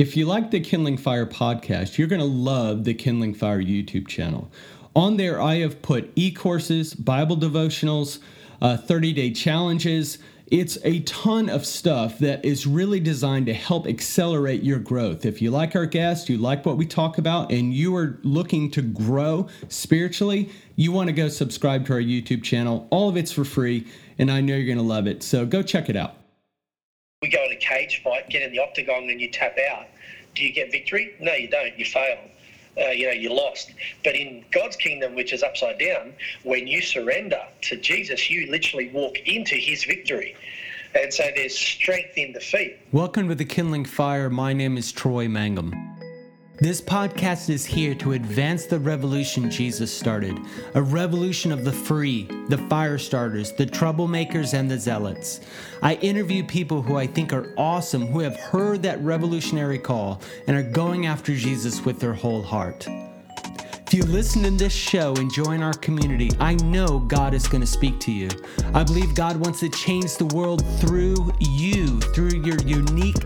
If you like the Kindling Fire podcast, you're going to love the Kindling Fire YouTube channel. On there, I have put e courses, Bible devotionals, 30 uh, day challenges. It's a ton of stuff that is really designed to help accelerate your growth. If you like our guests, you like what we talk about, and you are looking to grow spiritually, you want to go subscribe to our YouTube channel. All of it's for free, and I know you're going to love it. So go check it out we go in a cage fight, get in the octagon, and you tap out. Do you get victory? No, you don't. You fail. Uh, you know, you lost. But in God's kingdom, which is upside down, when you surrender to Jesus, you literally walk into his victory. And so there's strength in defeat. Welcome to the Kindling Fire. My name is Troy Mangum. This podcast is here to advance the revolution Jesus started a revolution of the free, the fire starters, the troublemakers, and the zealots. I interview people who I think are awesome, who have heard that revolutionary call and are going after Jesus with their whole heart. If you listen to this show and join our community, I know God is going to speak to you. I believe God wants to change the world through you, through your unique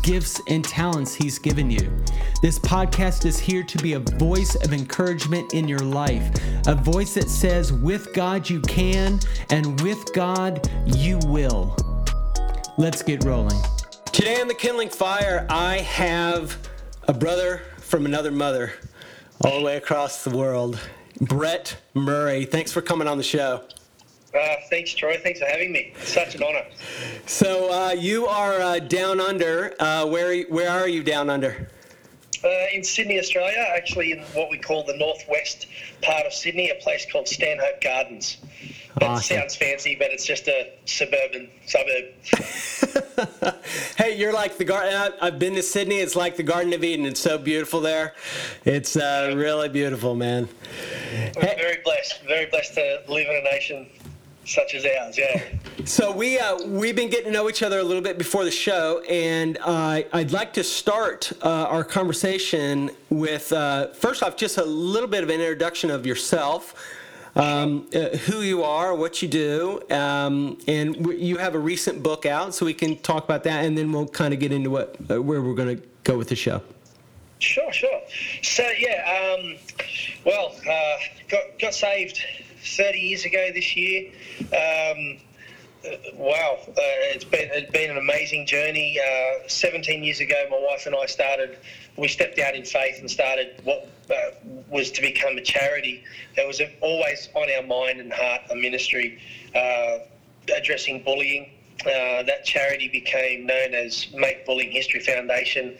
gifts and talents He's given you. This podcast is here to be a voice of encouragement in your life, a voice that says, with God you can, and with God you will. Let's get rolling. Today on the Kindling Fire, I have a brother from another mother all the way across the world. Brett Murray, thanks for coming on the show. Uh, thanks, Troy. Thanks for having me. such an honor. So uh, you are uh, down under. Uh, where where are you down under? Uh, in Sydney, Australia. Actually, in what we call the northwest part of Sydney, a place called Stanhope Gardens. That awesome. sounds fancy, but it's just a suburban suburb. hey, you're like the garden. I've been to Sydney. It's like the Garden of Eden. It's so beautiful there. It's uh, really beautiful, man. We're hey. very blessed. Very blessed to live in a nation such as ours. Yeah. So we uh, we've been getting to know each other a little bit before the show, and uh, I'd like to start uh, our conversation with uh, first off just a little bit of an introduction of yourself um, uh, who you are, what you do, um, and w- you have a recent book out, so we can talk about that, and then we'll kind of get into what uh, where we're going to go with the show. Sure, sure. So yeah, um, well, uh, got got saved 30 years ago this year. Um, uh, wow, uh, it's been it's been an amazing journey. Uh, 17 years ago, my wife and I started. We stepped out in faith and started what was to become a charity. That was always on our mind and heart, a ministry uh, addressing bullying. Uh, that charity became known as Make Bullying History Foundation.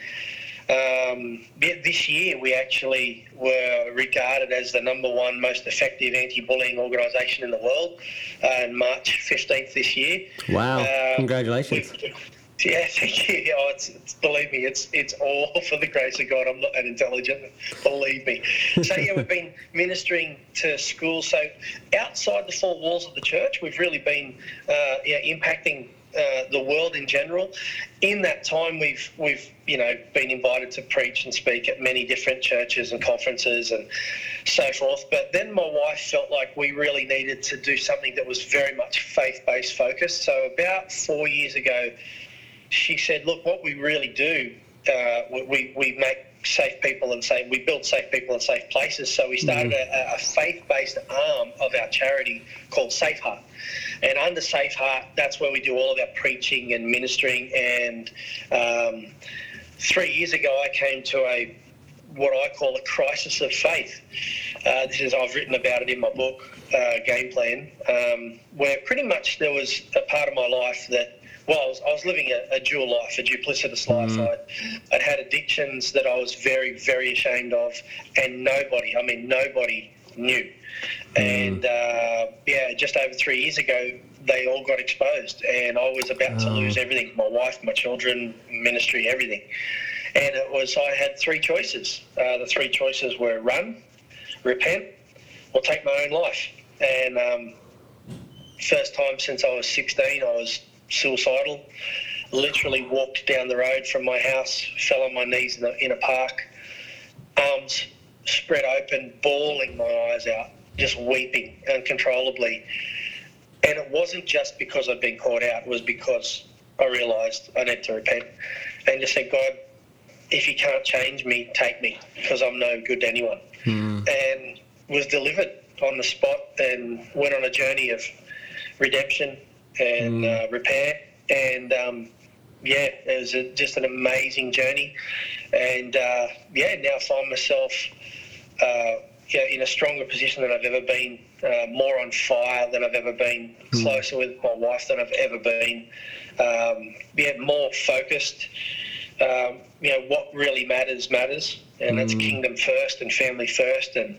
Um, this year, we actually were regarded as the number one most effective anti-bullying organisation in the world. Uh, on March 15th this year. Wow! Uh, Congratulations. We, yeah, thank you. Oh, it's, it's, believe me, it's it's all for the grace of God. I'm not that intelligent, believe me. So yeah, we've been ministering to schools. So outside the four walls of the church, we've really been uh, yeah, impacting uh, the world in general. In that time, we've we've you know been invited to preach and speak at many different churches and conferences and so forth. But then my wife felt like we really needed to do something that was very much faith-based focused. So about four years ago, she said, "Look, what we really do, uh, we we make." safe people and say we build safe people in safe places so we started mm-hmm. a, a faith-based arm of our charity called safe heart and under Safe Heart, that's where we do all of our preaching and ministering. And um, three years ago, I came to a what I call a crisis of faith. Uh, this is I've written about it in my book, uh, Game Plan, um, where pretty much there was a part of my life that well, I was, I was living a, a, dual life, a duplicitous life. Mm. I'd, I'd, had addictions that I was very, very ashamed of, and nobody, I mean, nobody knew. And uh, yeah, just over three years ago, they all got exposed, and I was about oh. to lose everything my wife, my children, ministry, everything. And it was, I had three choices. Uh, the three choices were run, repent, or take my own life. And um, first time since I was 16, I was suicidal. Literally walked down the road from my house, fell on my knees in, the, in a park, arms spread open, bawling my eyes out, just weeping uncontrollably. And it wasn't just because I'd been caught out, it was because I realised I need to repent and just said, God, if you can't change me, take me because I'm no good to anyone. Mm. And was delivered on the spot and went on a journey of redemption and uh, repair. And um, yeah, it was a, just an amazing journey. And uh, yeah, now I find myself uh, yeah, in a stronger position than I've ever been, uh, more on fire than I've ever been, closer with my wife than I've ever been. Um, yeah, more focused. Um, you know what really matters matters, and that's kingdom first and family first, and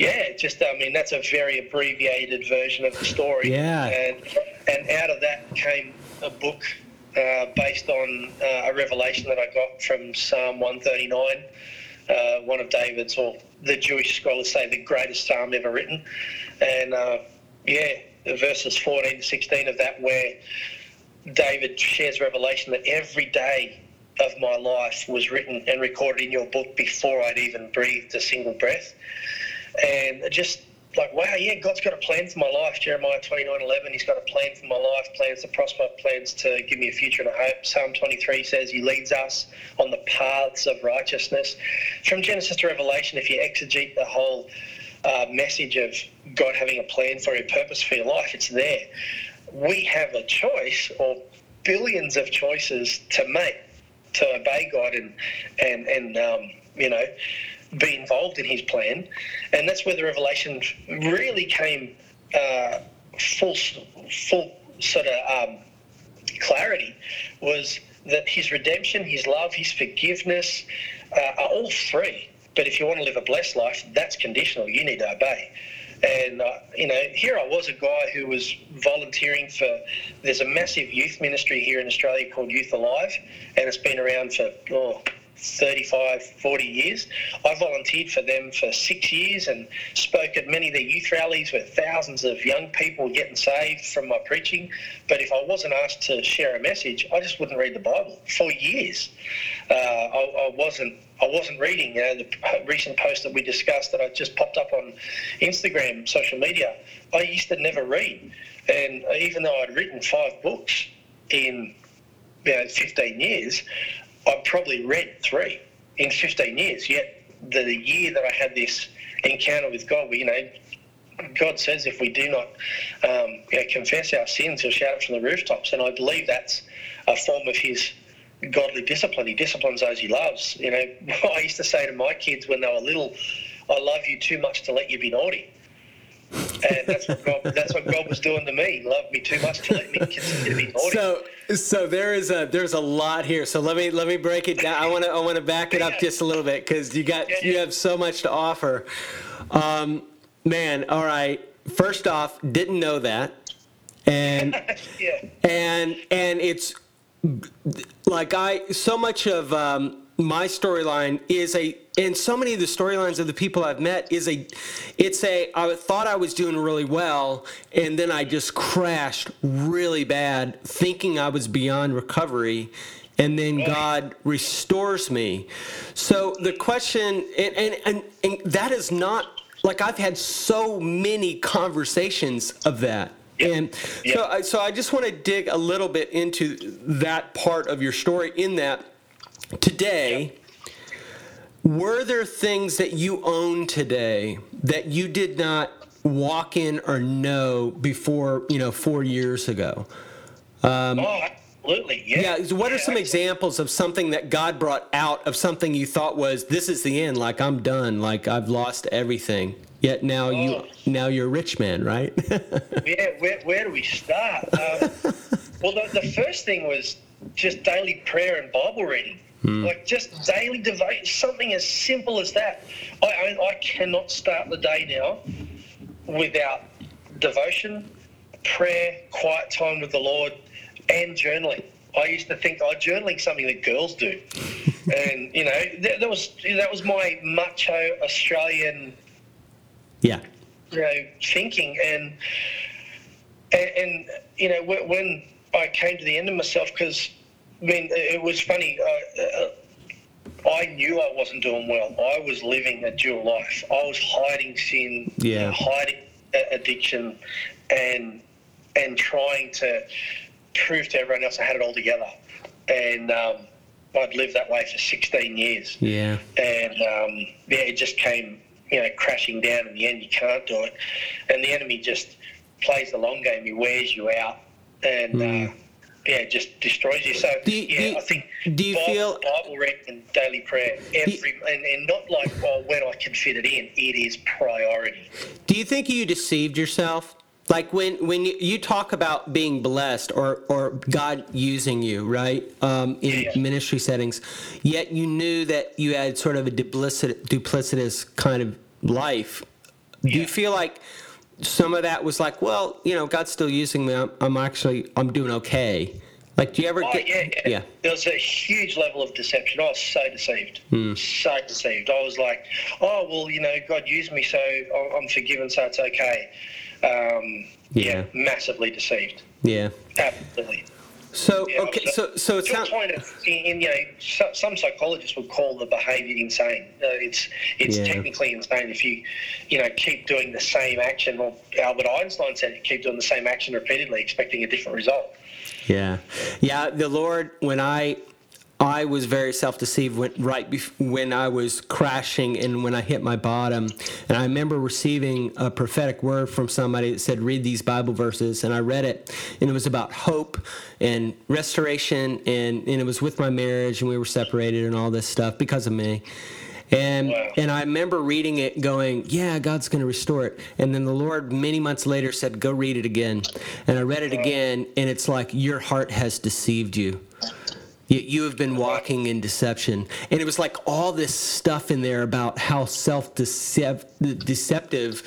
yeah, just I mean that's a very abbreviated version of the story. Yeah. and and out of that came a book uh, based on uh, a revelation that I got from Psalm 139, uh, one of David's, or the Jewish scholars say the greatest psalm ever written, and uh, yeah, verses 14 to 16 of that where David shares revelation that every day of my life was written and recorded in your book before I'd even breathed a single breath. And just like, wow, yeah, God's got a plan for my life. Jeremiah 29 11, He's got a plan for my life, plans to prosper, plans to give me a future and a hope. Psalm 23 says He leads us on the paths of righteousness. From Genesis to Revelation, if you exegete the whole uh, message of God having a plan for your purpose for your life, it's there. We have a choice or billions of choices to make to obey God and and and um, you know be involved in His plan, and that's where the revelation really came uh, full full sort of um, clarity was that His redemption, His love, His forgiveness uh, are all free. But if you want to live a blessed life, that's conditional. You need to obey. And, uh, you know, here I was a guy who was volunteering for, there's a massive youth ministry here in Australia called Youth Alive, and it's been around for, oh, 35, 40 years. I volunteered for them for six years and spoke at many of their youth rallies where thousands of young people were getting saved from my preaching. But if I wasn't asked to share a message, I just wouldn't read the Bible for years. Uh, I, I wasn't. I wasn't reading. You know, the recent post that we discussed that I just popped up on Instagram, social media. I used to never read, and even though I'd written five books in you know, 15 years, I've probably read three in 15 years. Yet the year that I had this encounter with God, you know, God says if we do not um, you know, confess our sins, He'll shout it from the rooftops, and I believe that's a form of His godly discipline. He disciplines those He loves. You know, I used to say to my kids when they were little, "I love you too much to let you be naughty." And that's what God, that's what God was doing to me. He loved me too much to let me continue to be naughty. So, so there is a there's a lot here. So let me let me break it down. I want to I want to back it up just a little bit because you got Yeah, you have so much to offer. Um, man, all right. First off, didn't know that, and yeah, and and it's like I so much of um, my storyline is a and so many of the storylines of the people I've met is a it's a I thought I was doing really well and then I just crashed really bad thinking I was beyond recovery and then God restores me. So the question and and and, and that is not like I've had so many conversations of that. And so, I, so I just want to dig a little bit into that part of your story. In that, today, were there things that you own today that you did not walk in or know before, you know, four years ago? oh, absolutely, yeah. Yeah. so what are some Yeah, examples of something that God brought out of something you thought was this is the end, like I'm done, like I've lost everything. Yet now you Oh. now you're a rich man, right? Yeah, where, where do we start? Um, well, the, the first thing was just daily prayer and Bible reading. Hmm. Like just daily devotion, something as simple as that. I, I, I cannot start the day now without devotion, prayer, quiet time with the Lord, and journaling. I used to think, oh, journaling's something that girls do, and you know that, that was that was my macho Australian yeah. you know, thinking and and, and you know when I came to the end of myself because I mean it was funny. Uh, uh, I knew I wasn't doing well. I was living a dual life. I was hiding sin, Yeah. hiding addiction, and and trying to prove to everyone else I had it all together. And um, I'd lived that way for 16 years. Yeah. And um, yeah, it just came, you know, crashing down. In the end, you can't do it, and the enemy just plays the long game. He wears you out, and uh, yeah, just destroys you. So. Do you- yeah, do you- I think do you Bible, feel- Bible reading and daily prayer every, and, and not like well when I can fit it in. It is priority. Do you think you deceived yourself? Like when when you, you talk about being blessed or or God using you, right, um, in Yeah. ministry settings, yet you knew that you had sort of a duplicit, duplicitous kind of life. Do you feel like some of that was like, well, you know, God's still using me. I'm, I'm actually I'm doing okay. Like, do you ever Oh get? yeah, yeah, yeah. There was a huge level of deception. I was so deceived, Hmm. so deceived. I was like, oh well, you know, God used me, so I'm forgiven, so it's okay. Um, Yeah. yeah. massively deceived. yeah. Absolutely. So Yeah, okay, so so it to a sounds. point of, in, you know, so, some psychologists would call the behaviour insane. Uh, it's it's Yeah. technically insane if you, you know, keep doing the same action. Or Albert Einstein said, keep doing the same action repeatedly, expecting a different result. Yeah, yeah. The Lord, when I, I was very self-deceived when right bef- when I was crashing and when I hit my bottom, and I remember receiving a prophetic word from somebody that said, "Read these Bible verses," and I read it, and it was about hope and restoration, and and it was with my marriage, and we were separated and all this stuff because of me. And Wow. and I remember reading it, going, "Yeah, God's going to restore it." And then the Lord, many months later, said, "Go read it again." And I read it again, and it's like your heart has deceived you. You, you have been walking in deception, and it was like all this stuff in there about how self-deceptive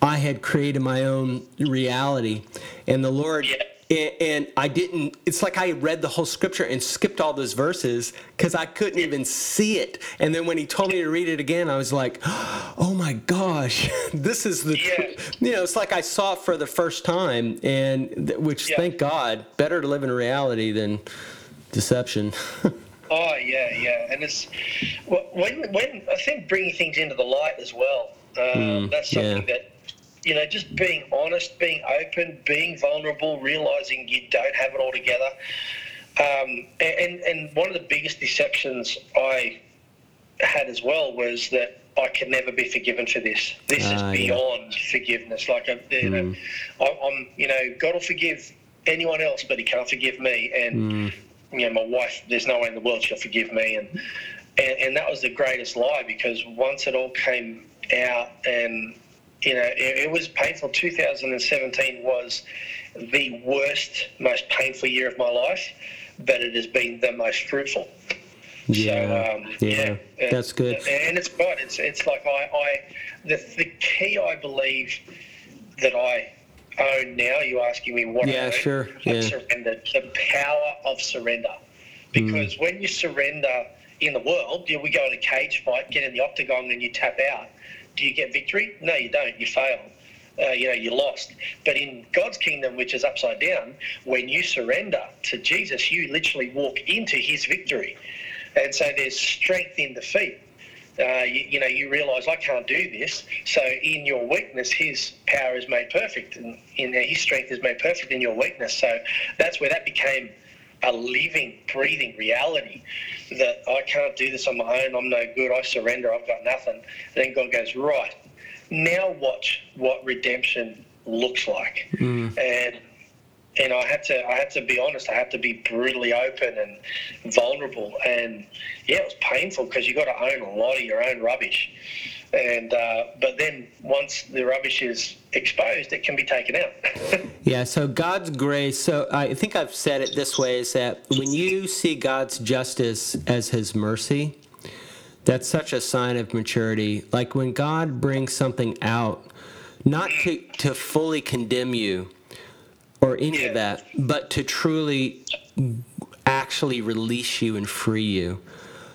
I had created my own reality, and the Lord. Yeah. And, I didn't. It's like I read the whole scripture and skipped all those verses because I couldn't even see it. And then when he told me to read it again, I was like, "Oh my gosh, this is the." Yeah. You know, it's like I saw it for the first time, and th- which, Yeah. thank God, better to live in reality than deception. Oh yeah, yeah, and it's when when I think bringing things into the light as well. Um, that's something yeah. that you know, just being honest, being open, being vulnerable, realizing you don't have it all together. Um, and and one of the biggest deceptions I had as well was that I could never be forgiven for this. This Ah, is yeah. beyond forgiveness. Like, I- you know, I, I'm, you know, God will forgive anyone else, but He can't forgive me. And you know, my wife, there's no way in the world she'll forgive me. And and, and that was the greatest lie because once it all came out and you know, it, it was painful. 2017 was the worst, most painful year of my life, but it has been the most fruitful. Yeah, So, um, yeah, yeah, that's good. And it's good. It's it's like I, I the, the key I believe that I own now. you're asking me what? Yeah, I sure, I've yeah. surrendered. The power of surrender, because Mm. when you surrender in the world, you, we go in a cage fight, get in the octagon, and you tap out. Do you get victory? No, you don't. You fail. Uh, you know, you lost. But in God's kingdom, which is upside down, when you surrender to Jesus, you literally walk into His victory, and so there's strength in defeat. Uh, you, you know, you realise I can't do this. So in your weakness, His power is made perfect, and in His strength is made perfect in your weakness. So that's where that became a living, breathing reality that I can't do this on my own. I'm no good. I surrender. I've got nothing. And then God goes, right, now watch what redemption looks like. And and I had to I had to be honest. I had to be brutally open and vulnerable. And yeah, it was painful because you got to own a lot of your own rubbish. And uh, but then once the rubbish is exposed, it can be taken out. Yeah, so God's grace, so I think I've said it this way is that when you see God's justice as his mercy, that's such a sign of maturity. Like when God brings something out, not to, to fully condemn you or any of that, but to truly actually release you and free you.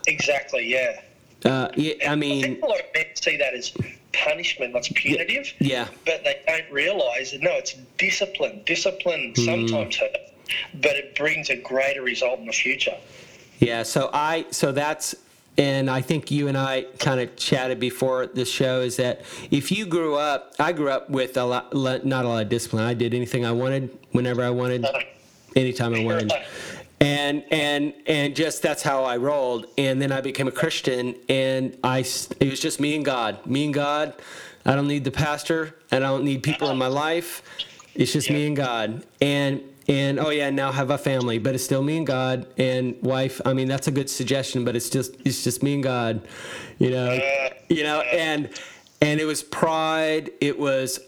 exactly. Yeah. Uh, yeah, I I mean, think a lot of men see that as punishment. That's punitive. yeah. But they don't realise that no, it's discipline. Discipline sometimes hurt, but it brings a greater result in the future. Yeah, so I so that's and I think you and I kind of chatted before this show is that if you grew up, I grew up with a lot, not a lot of discipline. I did anything I wanted, whenever I wanted, anytime I wanted, and and and just that's how I rolled. And then I became a Christian, and I it was just me and God, me and God. I don't need the pastor. And I don't need people in my life. It's just me and God. And and oh yeah, now have a family, but it's still me and God and wife. I mean, that's a good suggestion, but it's just it's just me and God, you know, you know, and and it was pride. It was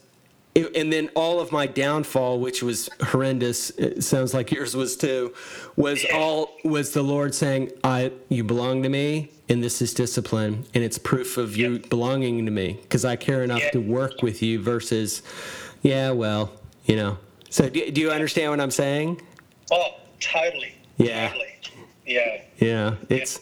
it, and then all of my downfall, which was horrendous, it sounds like yours was too, was all was the Lord saying, "I you belong to me, and this is discipline, and it's proof of you belonging to me because I care enough to work with you." Versus, yeah, well, you know. So do, do you understand what I'm saying? Oh, totally. Yeah. Totally. Yeah. Yeah. It's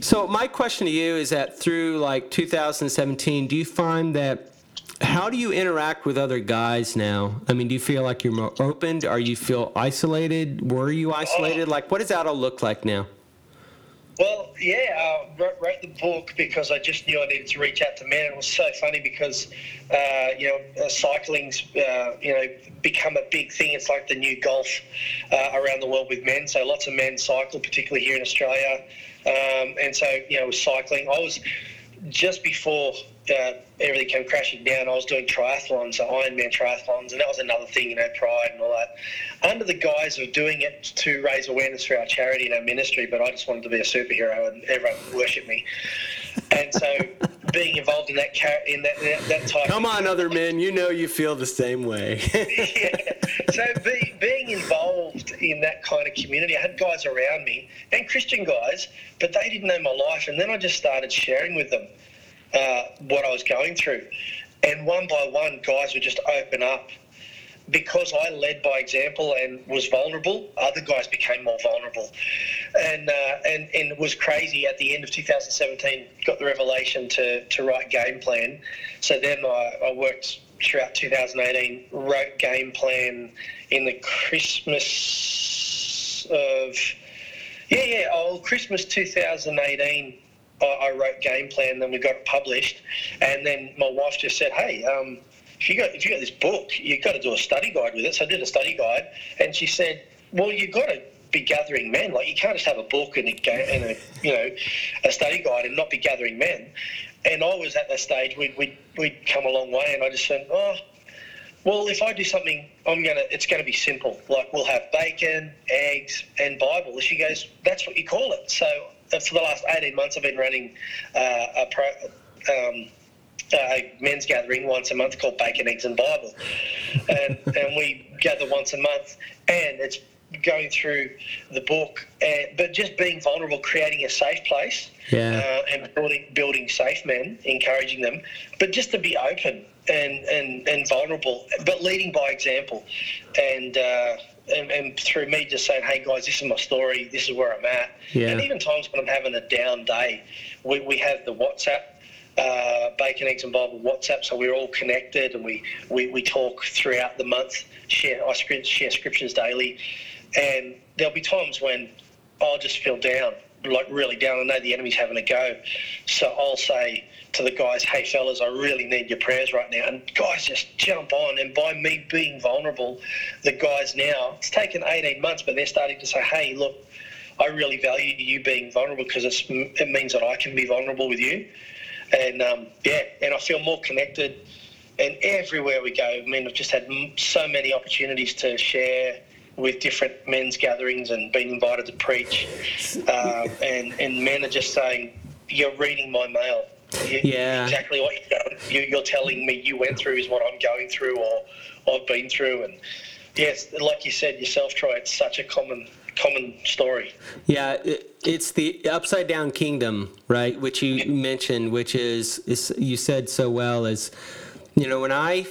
so my question to you is that through like 2017, do you find that how do you interact with other guys now? I mean, do you feel like you're more open? Are you feel isolated? Were you oh. isolated? Oh. Like, what does that all look like now? Well, yeah, I wrote, wrote, the book because I just knew I needed to reach out to men. It was so funny because, uh, you know, uh, cycling's, uh, you know, become a big thing. It's like the new golf uh, around the world with men. So lots of men cycle, particularly here in Australia. Um, and so, you know, cycling, I was just before everything came crashing down, I was doing triathlons, so Ironman triathlons, and that was another thing, you know, pride and all that. Under the guise of doing it to raise awareness for our charity and our ministry, but I just wanted to be a superhero and everyone worship me. And so, being involved in that car- in that, that, that type. Come on, other men, you know you feel the same way. yeah. So, be, being involved in that kind of community, I had guys around me and Christian guys, but they didn't know my life, and then I just started sharing with them uh, what I was going through. And one by one, guys would just open up. Because I led by example and was vulnerable, other guys became more vulnerable. And, uh, and, and it was crazy at the end of 2017, got the revelation to, to write game plan. So then I, I worked throughout 2018, wrote game plan in the Christmas of, yeah, yeah, oh, Christmas 2018 I, wrote game plan, then we got it published, and then my wife just said, "Hey, um, if you got if you got this book, you've got to do a study guide with it." So I did a study guide, and she said, "Well, you've got to." Be gathering men like you can't just have a book and a, and a you know a study guide and not be gathering men. And I was at that stage we'd, we'd, we'd come a long way, and I just said, oh, well, if I do something, I'm gonna. It's gonna be simple. Like we'll have bacon, eggs, and Bible. She goes, "That's what you call it." So for the last 18 months, I've been running uh, a pro, um, a men's gathering once a month called Bacon, Eggs, and Bible. And, and we gather once a month, and it's going through the book, and, but just being vulnerable, creating a safe place, yeah. uh, and building, building safe men, encouraging them, but just to be open and, and, and vulnerable, but leading by example. And, uh, and, and, through me just saying, hey guys, this is my story, this is where I'm at. Yeah. And even times when I'm having a down day, we, we have the WhatsApp, uh, Bacon, Eggs and Bible WhatsApp, so we're all connected and we, we, we talk throughout the month, share, I share scriptures daily. And there'll be times when I'll just feel down, like really down. I know the enemy's having a go. So I'll say, to the guys, hey fellas, I really need your prayers right now. And guys just jump on. And by me being vulnerable, the guys now, it's taken 18 months, but they're starting to say, hey, look, I really value you being vulnerable because it means that I can be vulnerable with you. And um, yeah, and I feel more connected. And everywhere we go, I mean, I've just had so many opportunities to share with different men's gatherings and being invited to preach. Uh, and, and men are just saying, You're reading my mail yeah. Exactly what you, you're telling me you went through is what I'm going through or I've been through. And yes, like you said yourself, Troy, it's such a common common story. Yeah, it, it's the upside down kingdom, right? Which you yeah. mentioned, which is, is you said so well is, you know, when I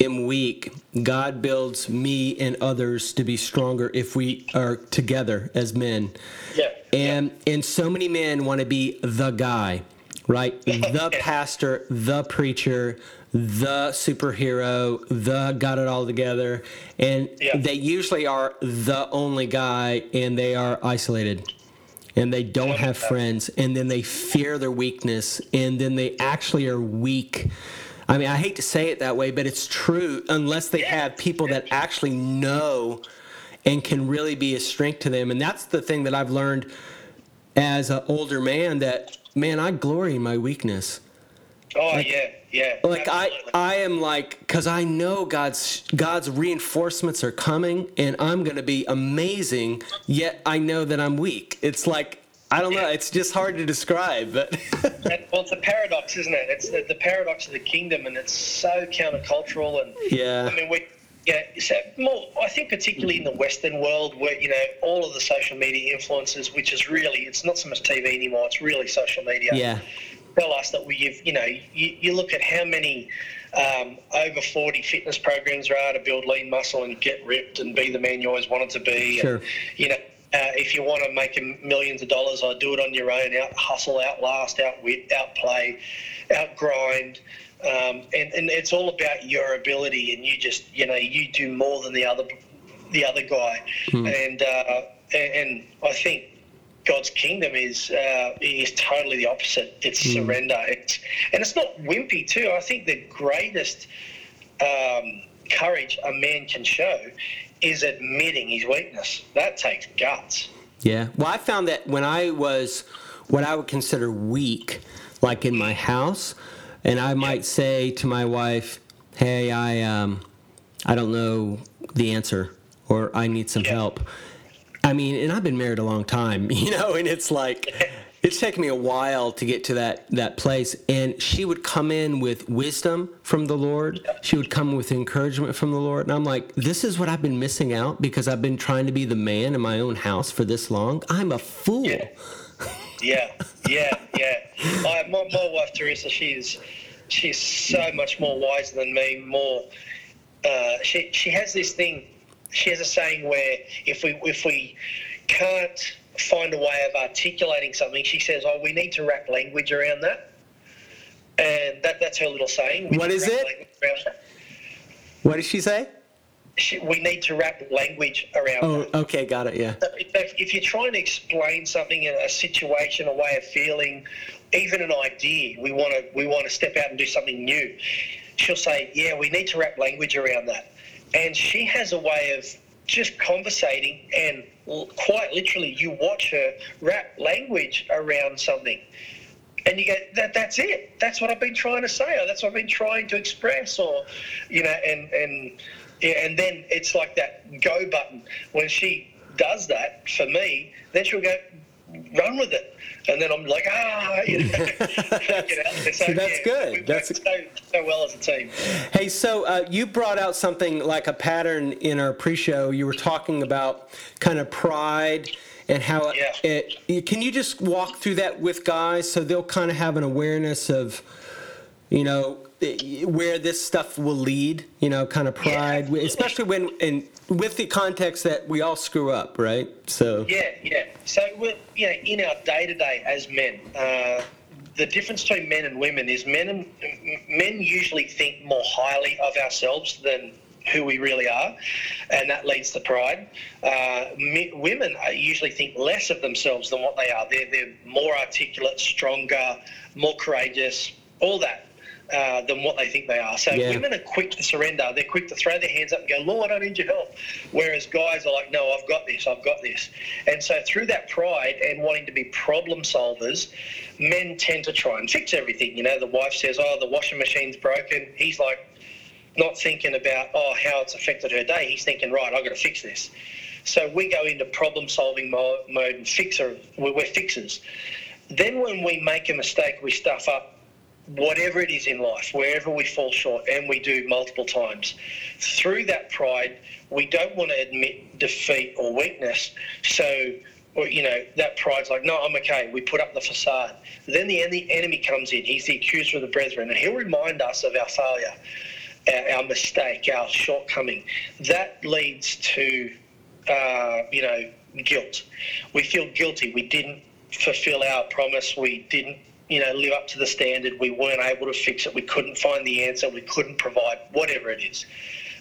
am weak, God builds me and others to be stronger if we are together as men. Yeah. And yeah. and so many men want to be the guy right? the pastor, the preacher, the superhero, the got it all together. And yeah. they usually are the only guy and they are isolated and they don't have friends and then they fear their weakness and then they actually are weak. I mean, I hate to say it that way, but it's true unless they have people that actually know and can really be a strength to them. And that's the thing that I've learned as an older man that man, I glory in my weakness. Oh like, yeah, yeah. Like absolutely. I, I am like, because I know God's God's reinforcements are coming, and I'm going to be amazing. Yet I know that I'm weak. It's like I don't know. It's just hard to describe, but well, it's a paradox, isn't it? It's the, the, paradox of the kingdom, and it's so countercultural. And yeah, I mean, we, yeah, so more. I think particularly in the Western world, where you know all of the social media influences, which is really, it's not so much TV anymore. It's really social media. Yeah, tell us that we've, you know, you, you look at how many um, over 40 fitness programs there are to build lean muscle and get ripped and be the man you always wanted to be. Sure. And, you know, uh, if you want to make millions of dollars, I do it on your own. Out hustle, outlast, outwit, outplay, outgrind, um, and and it's all about your ability. And you just you know you do more than the other the other guy. Hmm. And, uh, and I think God's kingdom is uh, is totally the opposite. It's mm. surrender. It's and it's not wimpy too. I think the greatest um, courage a man can show is admitting his weakness. That takes guts. Yeah. Well, I found that when I was what I would consider weak, like in my house, and I might say to my wife, "Hey, I um, I don't know the answer, or I need some yeah. help." I mean, and I've been married a long time, you know, and it's like it's taken me a while to get to that that place. And she would come in with wisdom from the lord. She would come with encouragement from the lord. And i'm like this is what i've been missing out because i've been trying to be the man in my own house for this long. I'm a fool. Yeah yeah yeah, yeah. I, my, my wife teresa she's she's so much more wiser than me more uh, she she has this thing she has a saying where if we if we can't find a way of articulating something, she says, "Oh, we need to wrap language around that." And that, that's her little saying. What is it? What did she say? She, we need to wrap language around. Oh, that. okay, got it. Yeah. If, if you're trying to explain something, in a situation, a way of feeling, even an idea, we want to we want to step out and do something new. She'll say, "Yeah, we need to wrap language around that." and she has a way of just conversating and quite literally you watch her wrap language around something and you go that that's it that's what i've been trying to say or that's what i've been trying to express or you know and and yeah, and then it's like that go button when she does that for me then she'll go run with it and then I'm like, ah, you know. So, that's yeah, good. That's so, so well as a team. Hey, so uh, you brought out something like a pattern in our pre-show. You were talking about kind of pride and how yeah. it, it. Can you just walk through that with guys so they'll kind of have an awareness of, you know, where this stuff will lead? You know, kind of pride, yeah, especially when and with the context that we all screw up, right? So yeah, yeah. So we're, you know, in our day to day as men, uh, the difference between men and women is men and men usually think more highly of ourselves than who we really are, and that leads to pride. Uh, me, women usually think less of themselves than what they are. They're, they're more articulate, stronger, more courageous, all that. Uh, than what they think they are. So yeah. women are quick to surrender. They're quick to throw their hands up and go, Lord, I don't need your help. Whereas guys are like, no, I've got this, I've got this. And so through that pride and wanting to be problem solvers, men tend to try and fix everything. You know, the wife says, oh, the washing machine's broken. He's like, not thinking about, oh, how it's affected her day. He's thinking, right, I've got to fix this. So we go into problem solving mode and fixer, we're fixers. Then when we make a mistake, we stuff up, whatever it is in life, wherever we fall short, and we do multiple times, through that pride, we don't want to admit defeat or weakness. So, or, you know, that pride's like, no, I'm okay. We put up the facade. Then the, the enemy comes in. He's the accuser of the brethren, and he'll remind us of our failure, our, our mistake, our shortcoming. That leads to, uh, you know, guilt. We feel guilty. We didn't fulfill our promise. We didn't you know, live up to the standard. We weren't able to fix it. We couldn't find the answer. We couldn't provide whatever it is.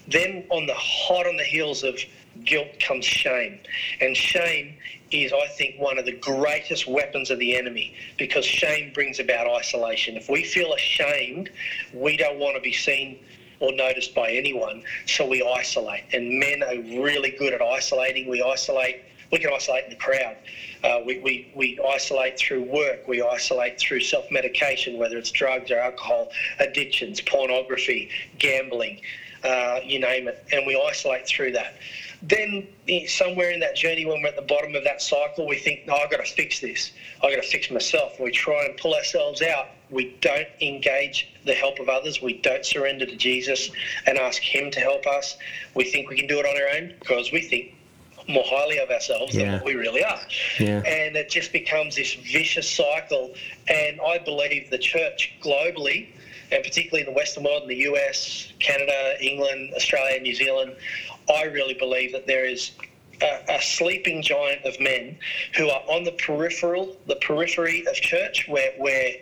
Then on the hot on the heels of guilt comes shame. And shame is, I think, one of the greatest weapons of the enemy because shame brings about isolation. If we feel ashamed, we don't want to be seen or noticed by anyone, so we isolate. And men are really good at isolating. We isolate. We can isolate in the crowd. Uh, we, we, we isolate through work. We isolate through self medication, whether it's drugs or alcohol, addictions, pornography, gambling, uh, you name it. And we isolate through that then somewhere in that journey when we're at the bottom of that cycle we think no i've got to fix this i've got to fix myself we try and pull ourselves out we don't engage the help of others we don't surrender to jesus and ask him to help us we think we can do it on our own because we think more highly of ourselves yeah. than what we really are yeah. and it just becomes this vicious cycle and i believe the church globally and particularly in the Western world, in the US, Canada, England, Australia, New Zealand, I really believe that there is a, a, sleeping giant of men who are on the peripheral, the periphery of church, where we're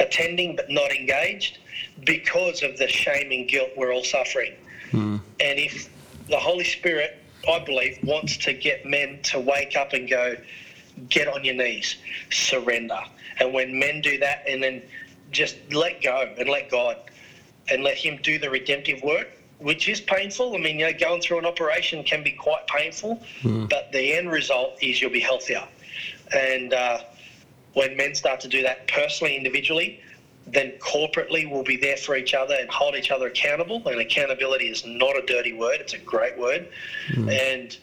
attending but not engaged because of the shame and guilt we're all suffering. Mm. And if the Holy Spirit, I believe, wants to get men to wake up and go, get on your knees, surrender. And when men do that and then just let go and let God and let Him do the redemptive work, which is painful. I mean, you know, going through an operation can be quite painful, mm. but the end result is you'll be healthier. And uh, when men start to do that personally, individually, then corporately we'll be there for each other and hold each other accountable. And accountability is not a dirty word; it's a great word. Mm. And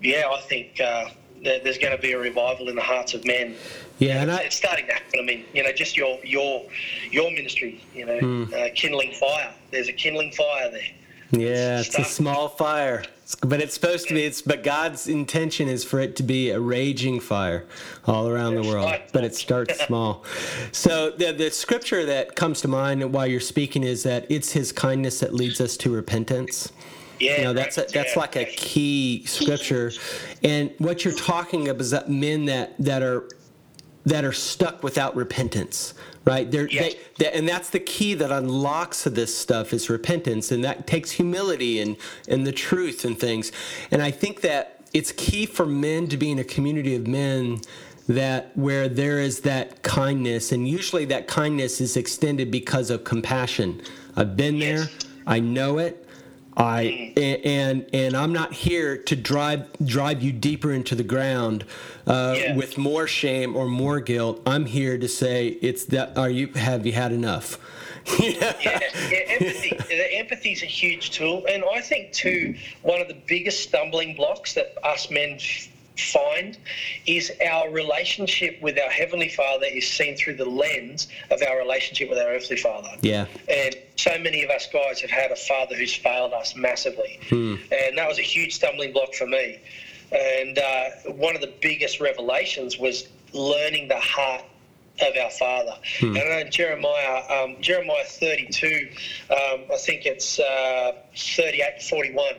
yeah, I think uh, there's going to be a revival in the hearts of men yeah, and it's, I, it's starting to happen. I mean, you know, just your your your ministry, you know, mm. uh, kindling fire. There's a kindling fire there. Yeah, it's, a small fire, but it's supposed to be. It's but God's intention is for it to be a raging fire all around the world. But it starts small. So the the scripture that comes to mind while you're speaking is that it's His kindness that leads us to repentance. Yeah, you know that's a, that's like a key scripture, and what you're talking about is that men that that are that are stuck without repentance right? They're, yes. they, they, and that's the key that unlocks this stuff is repentance and that takes humility and and the truth and things. And i think that it's key for men to be in a community of men that where there is that kindness and usually that kindness is extended because of compassion. I've been there. I know it I and and I'm not here to drive drive you deeper into the ground uh, yeah. with more shame or more guilt. I'm here to say it's that. Are you have you had enough? yeah. yeah, yeah, empathy. the empathy is a huge tool, and I think too one of the biggest stumbling blocks that us men find is our relationship with our Heavenly Father is seen through the lens of our relationship with our earthly Father. Yeah. And so many of us guys have had a father who's failed us massively. Hmm. And that was a huge stumbling block for me. And uh, one of the biggest revelations was learning the heart of our Father. Hmm. And I know Jeremiah, um, Jeremiah 32, um, I think it's uh, 38 41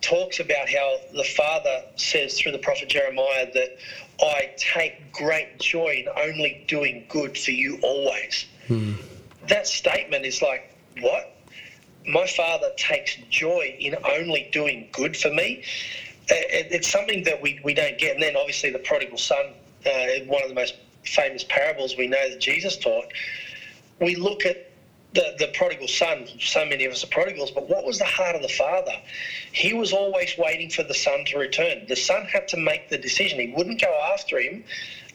talks about how the Father says through the prophet Jeremiah that I take great joy in only doing good for you always. Hmm. That statement is like, what? My Father takes joy in only doing good for me. It's something that we, we don't get. And then obviously the prodigal son, uh, one of the most famous parables we know that Jesus taught. We look at the, the prodigal son, so many of us are prodigals, but what was the heart of the father? He was always waiting for the son to return. The son had to make the decision. He wouldn't go after him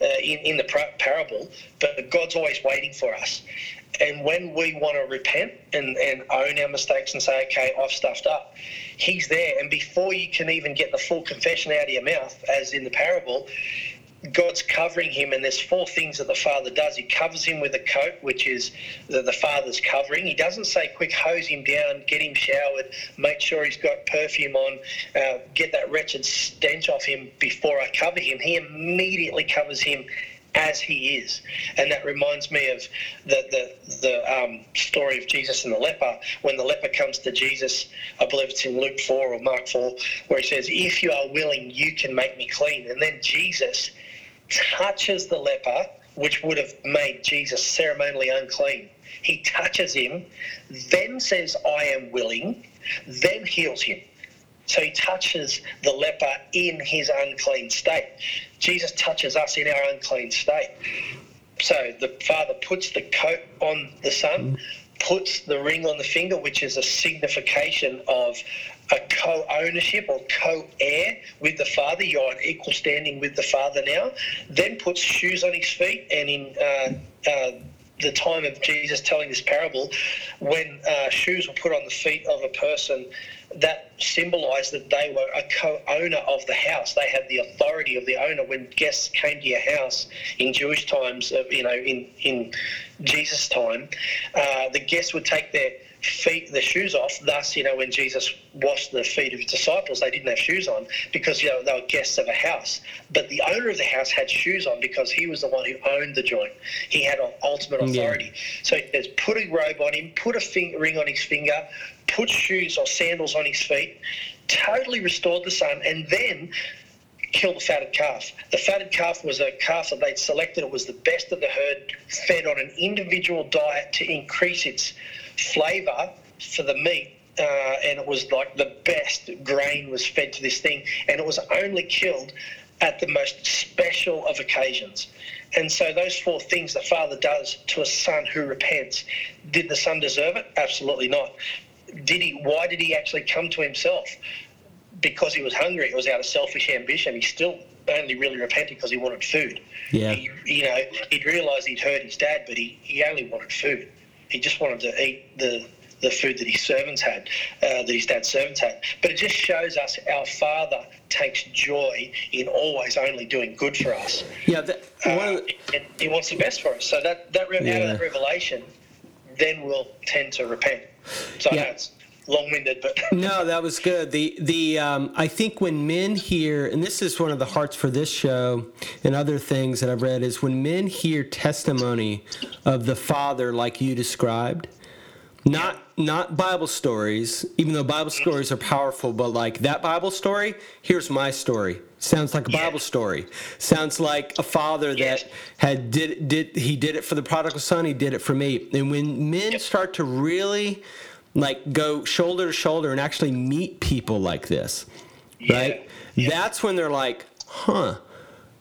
uh, in, in the parable, but God's always waiting for us. And when we want to repent and, and own our mistakes and say, okay, I've stuffed up, He's there. And before you can even get the full confession out of your mouth, as in the parable, God's covering him, and there's four things that the Father does. He covers him with a coat, which is the, the Father's covering. He doesn't say, quick, hose him down, get him showered, make sure he's got perfume on, uh, get that wretched stench off him before I cover him. He immediately covers him as he is. And that reminds me of the, the, the um, story of Jesus and the leper. When the leper comes to Jesus, I believe it's in Luke 4 or Mark 4, where he says, If you are willing, you can make me clean. And then Jesus touches the leper, which would have made Jesus ceremonially unclean. He touches him, then says, I am willing, then heals him. So he touches the leper in his unclean state. Jesus touches us in our unclean state. So the Father puts the coat on the Son, puts the ring on the finger, which is a signification of a co-ownership or co-heir with the father. You're on equal standing with the father now. Then puts shoes on his feet, and in uh, uh, the time of Jesus telling this parable, when uh, shoes were put on the feet of a person, that symbolized that they were a co-owner of the house. They had the authority of the owner. When guests came to your house in Jewish times, you know, in in Jesus' time, uh, the guests would take their feet the shoes off. Thus, you know, when Jesus washed the feet of his disciples, they didn't have shoes on because you know they were guests of a house. But the owner of the house had shoes on because he was the one who owned the joint. He had ultimate authority. Yeah. So he says, put a robe on him, put a ring on his finger, put shoes or sandals on his feet. Totally restored the son, and then kill the fatted calf. The fatted calf was a calf that they'd selected. It was the best of the herd, fed on an individual diet to increase its flavour for the meat. Uh, and it was like the best grain was fed to this thing, and it was only killed at the most special of occasions. And so, those four things the father does to a son who repents, did the son deserve it? Absolutely not. Did he? Why did he actually come to himself? Because he was hungry. It was out of selfish ambition. He still only really repented because he wanted food. Yeah. He, you know, he'd realised he'd hurt his dad, but he, he only wanted food. He just wanted to eat the the food that his servants had, uh, that his dad's servants had. But it just shows us our Father takes joy in always only doing good for us. Yeah, that, uh, the... he wants the best for us. So that that yeah. out of that revelation, then we'll tend to repent. So yeah. that's long-winded, but no, that was good. The the um, I think when men hear, and this is one of the hearts for this show and other things that I've read, is when men hear testimony of the Father like you described, not not Bible stories, even though Bible stories are powerful, but like that Bible story, here's my story. Sounds like a Bible story. Sounds like a father that had did did he did it for the prodigal son, he did it for me. And when men start to really like go shoulder to shoulder and actually meet people like this, yeah. right? Yeah. That's when they're like, huh.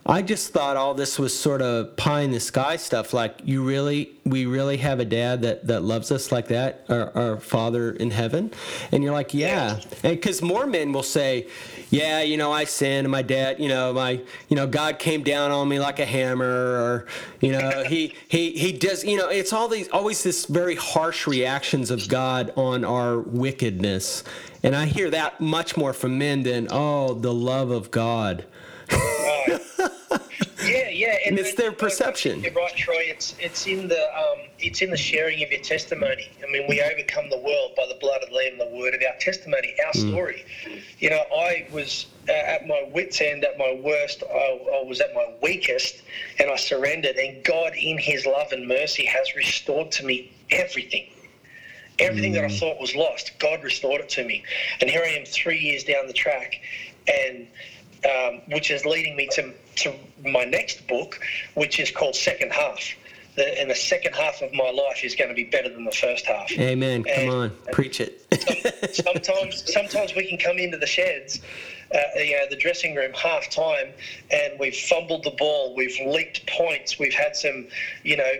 I just thought all this was sort of pie in the sky stuff. Like, you really, we really have a dad that, that loves us like that, our, our Father in heaven. And you're like, yeah. And because more men will say, yeah, you know, I sinned, my dad, you know, my, you know, God came down on me like a hammer, or, you know, he, he, he does, you know, it's all these, always this very harsh reactions of God on our wickedness. And I hear that much more from men than, oh, the love of God. yeah, yeah, and, and it's their perception. You're right, Troy. It's it's in the um, it's in the sharing of your testimony. I mean, we overcome the world by the blood of the Lamb, the word of our testimony, our mm. story. You know, I was uh, at my wits' end, at my worst. I, I was at my weakest, and I surrendered. And God, in His love and mercy, has restored to me everything. Everything mm. that I hmm. thought was lost, God restored it to me. And here I am, three years down the track, and um, which is leading me to, to my next book, which is called Second Half. The, and the second half of my life is going to be better than the first half. Amen. Come on, preach it. sometimes, sometimes we can come into the sheds, uh, you know, the dressing room half time, and we've fumbled the ball, we've leaked points, we've had some, you know,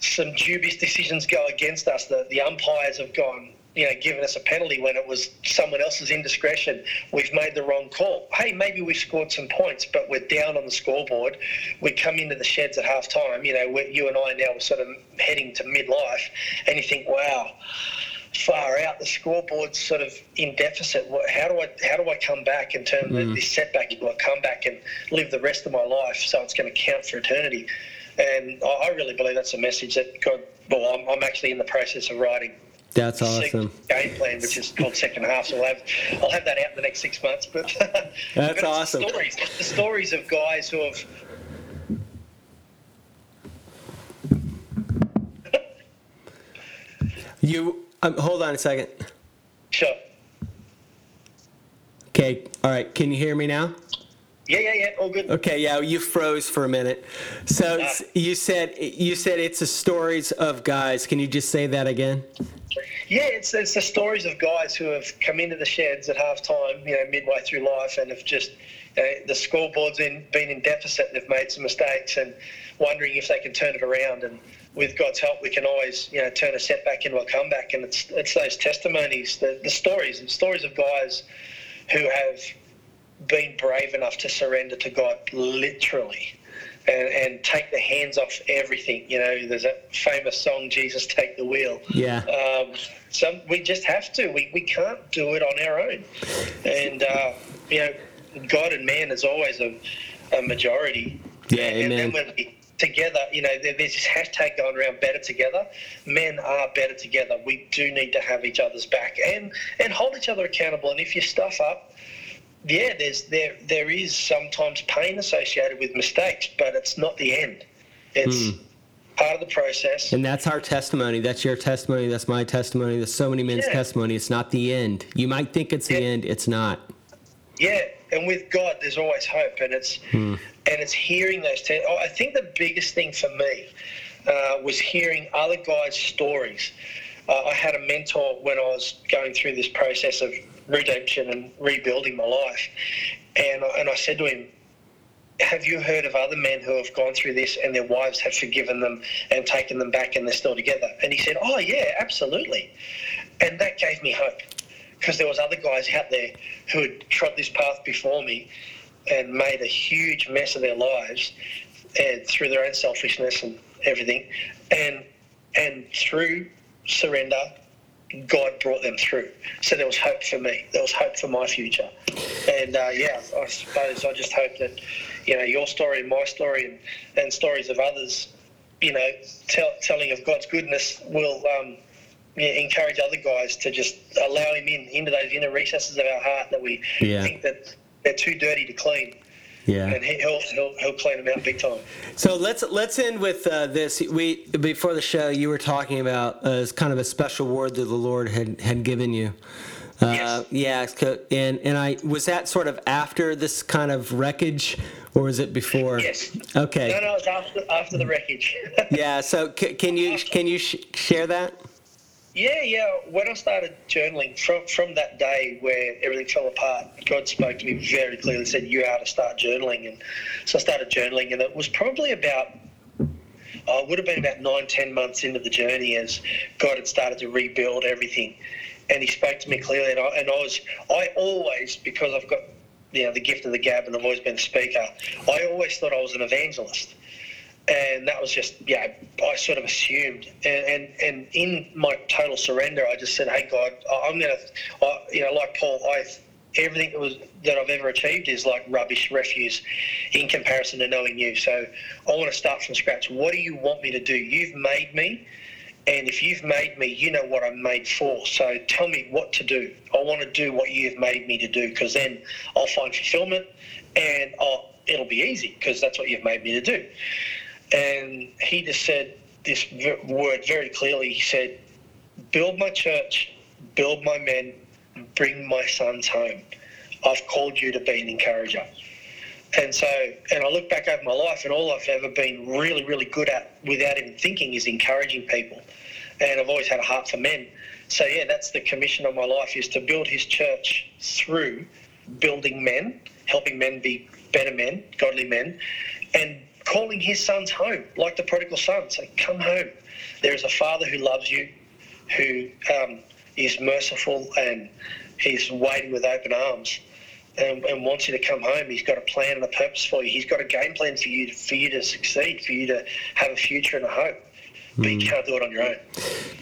some dubious decisions go against us. The the umpires have gone you know, given us a penalty when it was someone else's indiscretion. We've made the wrong call. Hey, maybe we scored some points, but we're down on the scoreboard. We come into the sheds at half time. You know, you and I now are sort of heading to midlife, and you think, wow, far out. The scoreboard's sort of in deficit. How do I how do I come back and turn mm. this setback into a comeback and live the rest of my life so it's going to count for eternity? And I really believe that's a message that God. Well, I'm, I'm actually in the process of writing that's awesome. Game plan, which is called second half. So I'll have I'll have that out in the next six months. But that's awesome. The stories, the stories of guys who have. you um, hold on a second. Sure. Okay. All right. Can you hear me now? Yeah, yeah, yeah. All good. Okay, yeah, you froze for a minute. So uh, you said you said it's the stories of guys. Can you just say that again? Yeah, it's, it's the stories of guys who have come into the sheds at half time, you know, midway through life and have just, you the scoreboard's in, been in deficit. and They've made some mistakes and wondering if they can turn it around. And with God's help, we can always you know turn a setback into a comeback, and it's it's those testimonies, the, the stories, the stories of guys who have been brave enough to surrender to God literally. And, and take the hands off everything. You know, there's a famous song, Jesus Take the Wheel. Yeah. Um, so we just have to. We, we can't do it on our own. And, uh, you know, God and man is always a, a majority. Yeah, and, amen. And when we together, you know, there- there's this hashtag going around better together. Men are better together. We do need to have each other's back and, and hold each other accountable. And if you stuff up, yeah, there's there there is sometimes pain associated with mistakes, but it's not the end. It's part of the process. And that's our testimony. That's your testimony. That's my testimony. That's so many men's Yeah. testimony. It's not the end. You might think it's the end. It's not. Yeah, and with God, there's always hope, and it's and it's hearing those. Te- oh, I think the biggest thing for me uh, was hearing other guys' stories. Uh, I had a mentor when I was going through this process of redemption and rebuilding my life, and I- and I said to him, "Have you heard of other men who have gone through this and their wives have forgiven them and taken them back and they're still together?" And he said, "Oh yeah, absolutely," and that gave me hope because there was other guys out there who had trod this path before me and made a huge mess of their lives and through their own selfishness and everything. And and through surrender God brought them through. So there was hope for me. There was hope for my future. And uh, yeah, I suppose I just hope that, you know, your story and my story and, and stories of others, you know, tell, telling of God's goodness will um, yeah, encourage other guys to just allow Him in into those inner recesses of our heart that we Yeah. think that they're too dirty to clean, Yeah. and he- He'll He'll, he'll clean them out big time. So let's let's end with uh, this. We before the show, you were talking about uh, kind of a special word that the Lord had had given you. Uh, Yes. Yeah, and and I was that sort of after this kind of wreckage, or was it before? Yes. Okay. No, no, it's after after the wreckage. Yeah. So c- can you can you sh- share that? Yeah, yeah. When I started journaling from from that day where everything fell apart, God spoke to me very clearly. Said you are to start journaling, and so I started journaling, and it was probably about. Oh, I would have been about nine, ten months into the journey as God had started to rebuild everything, and He spoke to me clearly. And I, and I was, I always, because I've got, you know, the gift of the gab, and I've always been a speaker. I always thought I was an evangelist and that was just yeah I sort of assumed. And and, and in my total surrender I just said hey God I'm gonna I, you know like Paul I everything that was that I've ever achieved is like rubbish refuse in comparison to knowing you. So I want to start from scratch. What do you want me to do? You've made me and if you've made me you know what I'm made for. So tell me what to do. I want to do what you've made me to do because then I'll find fulfillment and I'll, it'll be easy because that's what you've made me to do and he just said this word very clearly. He said, "Build my church, build my men, bring my sons home. I've called you to be an encourager." And so, and I look back over my life, and all I've ever been really, really good at, without even thinking, is encouraging people. And I've always had a heart for men. So yeah, that's the commission of my life: is to build His church through building men, helping men be better men, godly men, and calling his sons home, like the prodigal son. Say, come home. There is a father who loves you, who um, is merciful, and he's waiting with open arms. And, and wants you to come home. He's got a plan and a purpose for you. He's got a game plan for you, for you to succeed, for you to have a future and a hope. But you can't do it on your own.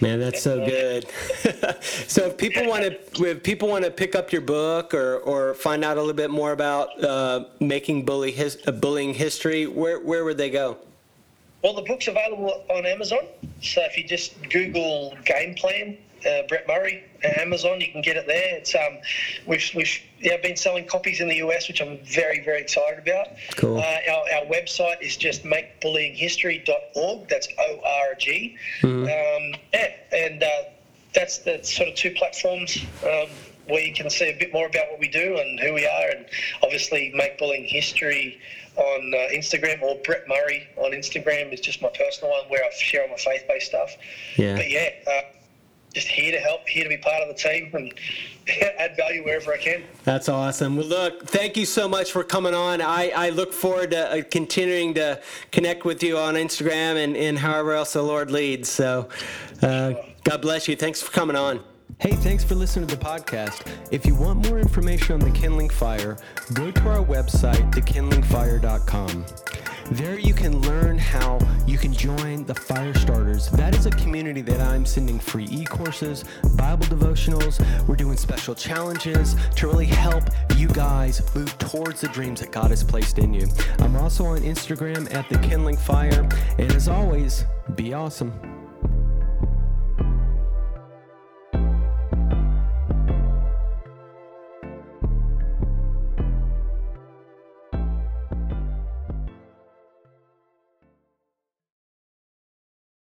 Man, that's so good. so if people want to, if people want to pick up your book or, or find out a little bit more about uh, making bully his, uh, bullying history, where where would they go? Well, the book's available on Amazon. So if you just Google Game Plan, uh, Brett Murray, uh, Amazon, you can get it there. It's um, we've we've yeah, been selling copies in the US, which I'm very very excited about. Cool. Uh, our, our website is just makebullyinghistory.org. That's O R G. Mm-hmm. Um, yeah, and uh, that's the sort of two platforms. Um, where you can see a bit more about what we do and who we are, and obviously make bullying history on uh, Instagram or Brett Murray on Instagram is just my personal one where I share all my faith-based stuff. Yeah. But yeah, uh, just here to help, here to be part of the team, and add value wherever I can. That's awesome. Well, look, thank you so much for coming on. I, I look forward to uh, continuing to connect with you on Instagram and, and however else the Lord leads. So, uh, God bless you. Thanks for coming on. Hey, thanks for listening to the podcast. If you want more information on the Kindling Fire, go to our website, thekindlingfire.com. There you can learn how you can join the Fire Starters. That is a community that I'm sending free e-courses, Bible devotionals. We're doing special challenges to really help you guys move towards the dreams that God has placed in you. I'm also on Instagram at the Kindling Fire. And as always, be awesome.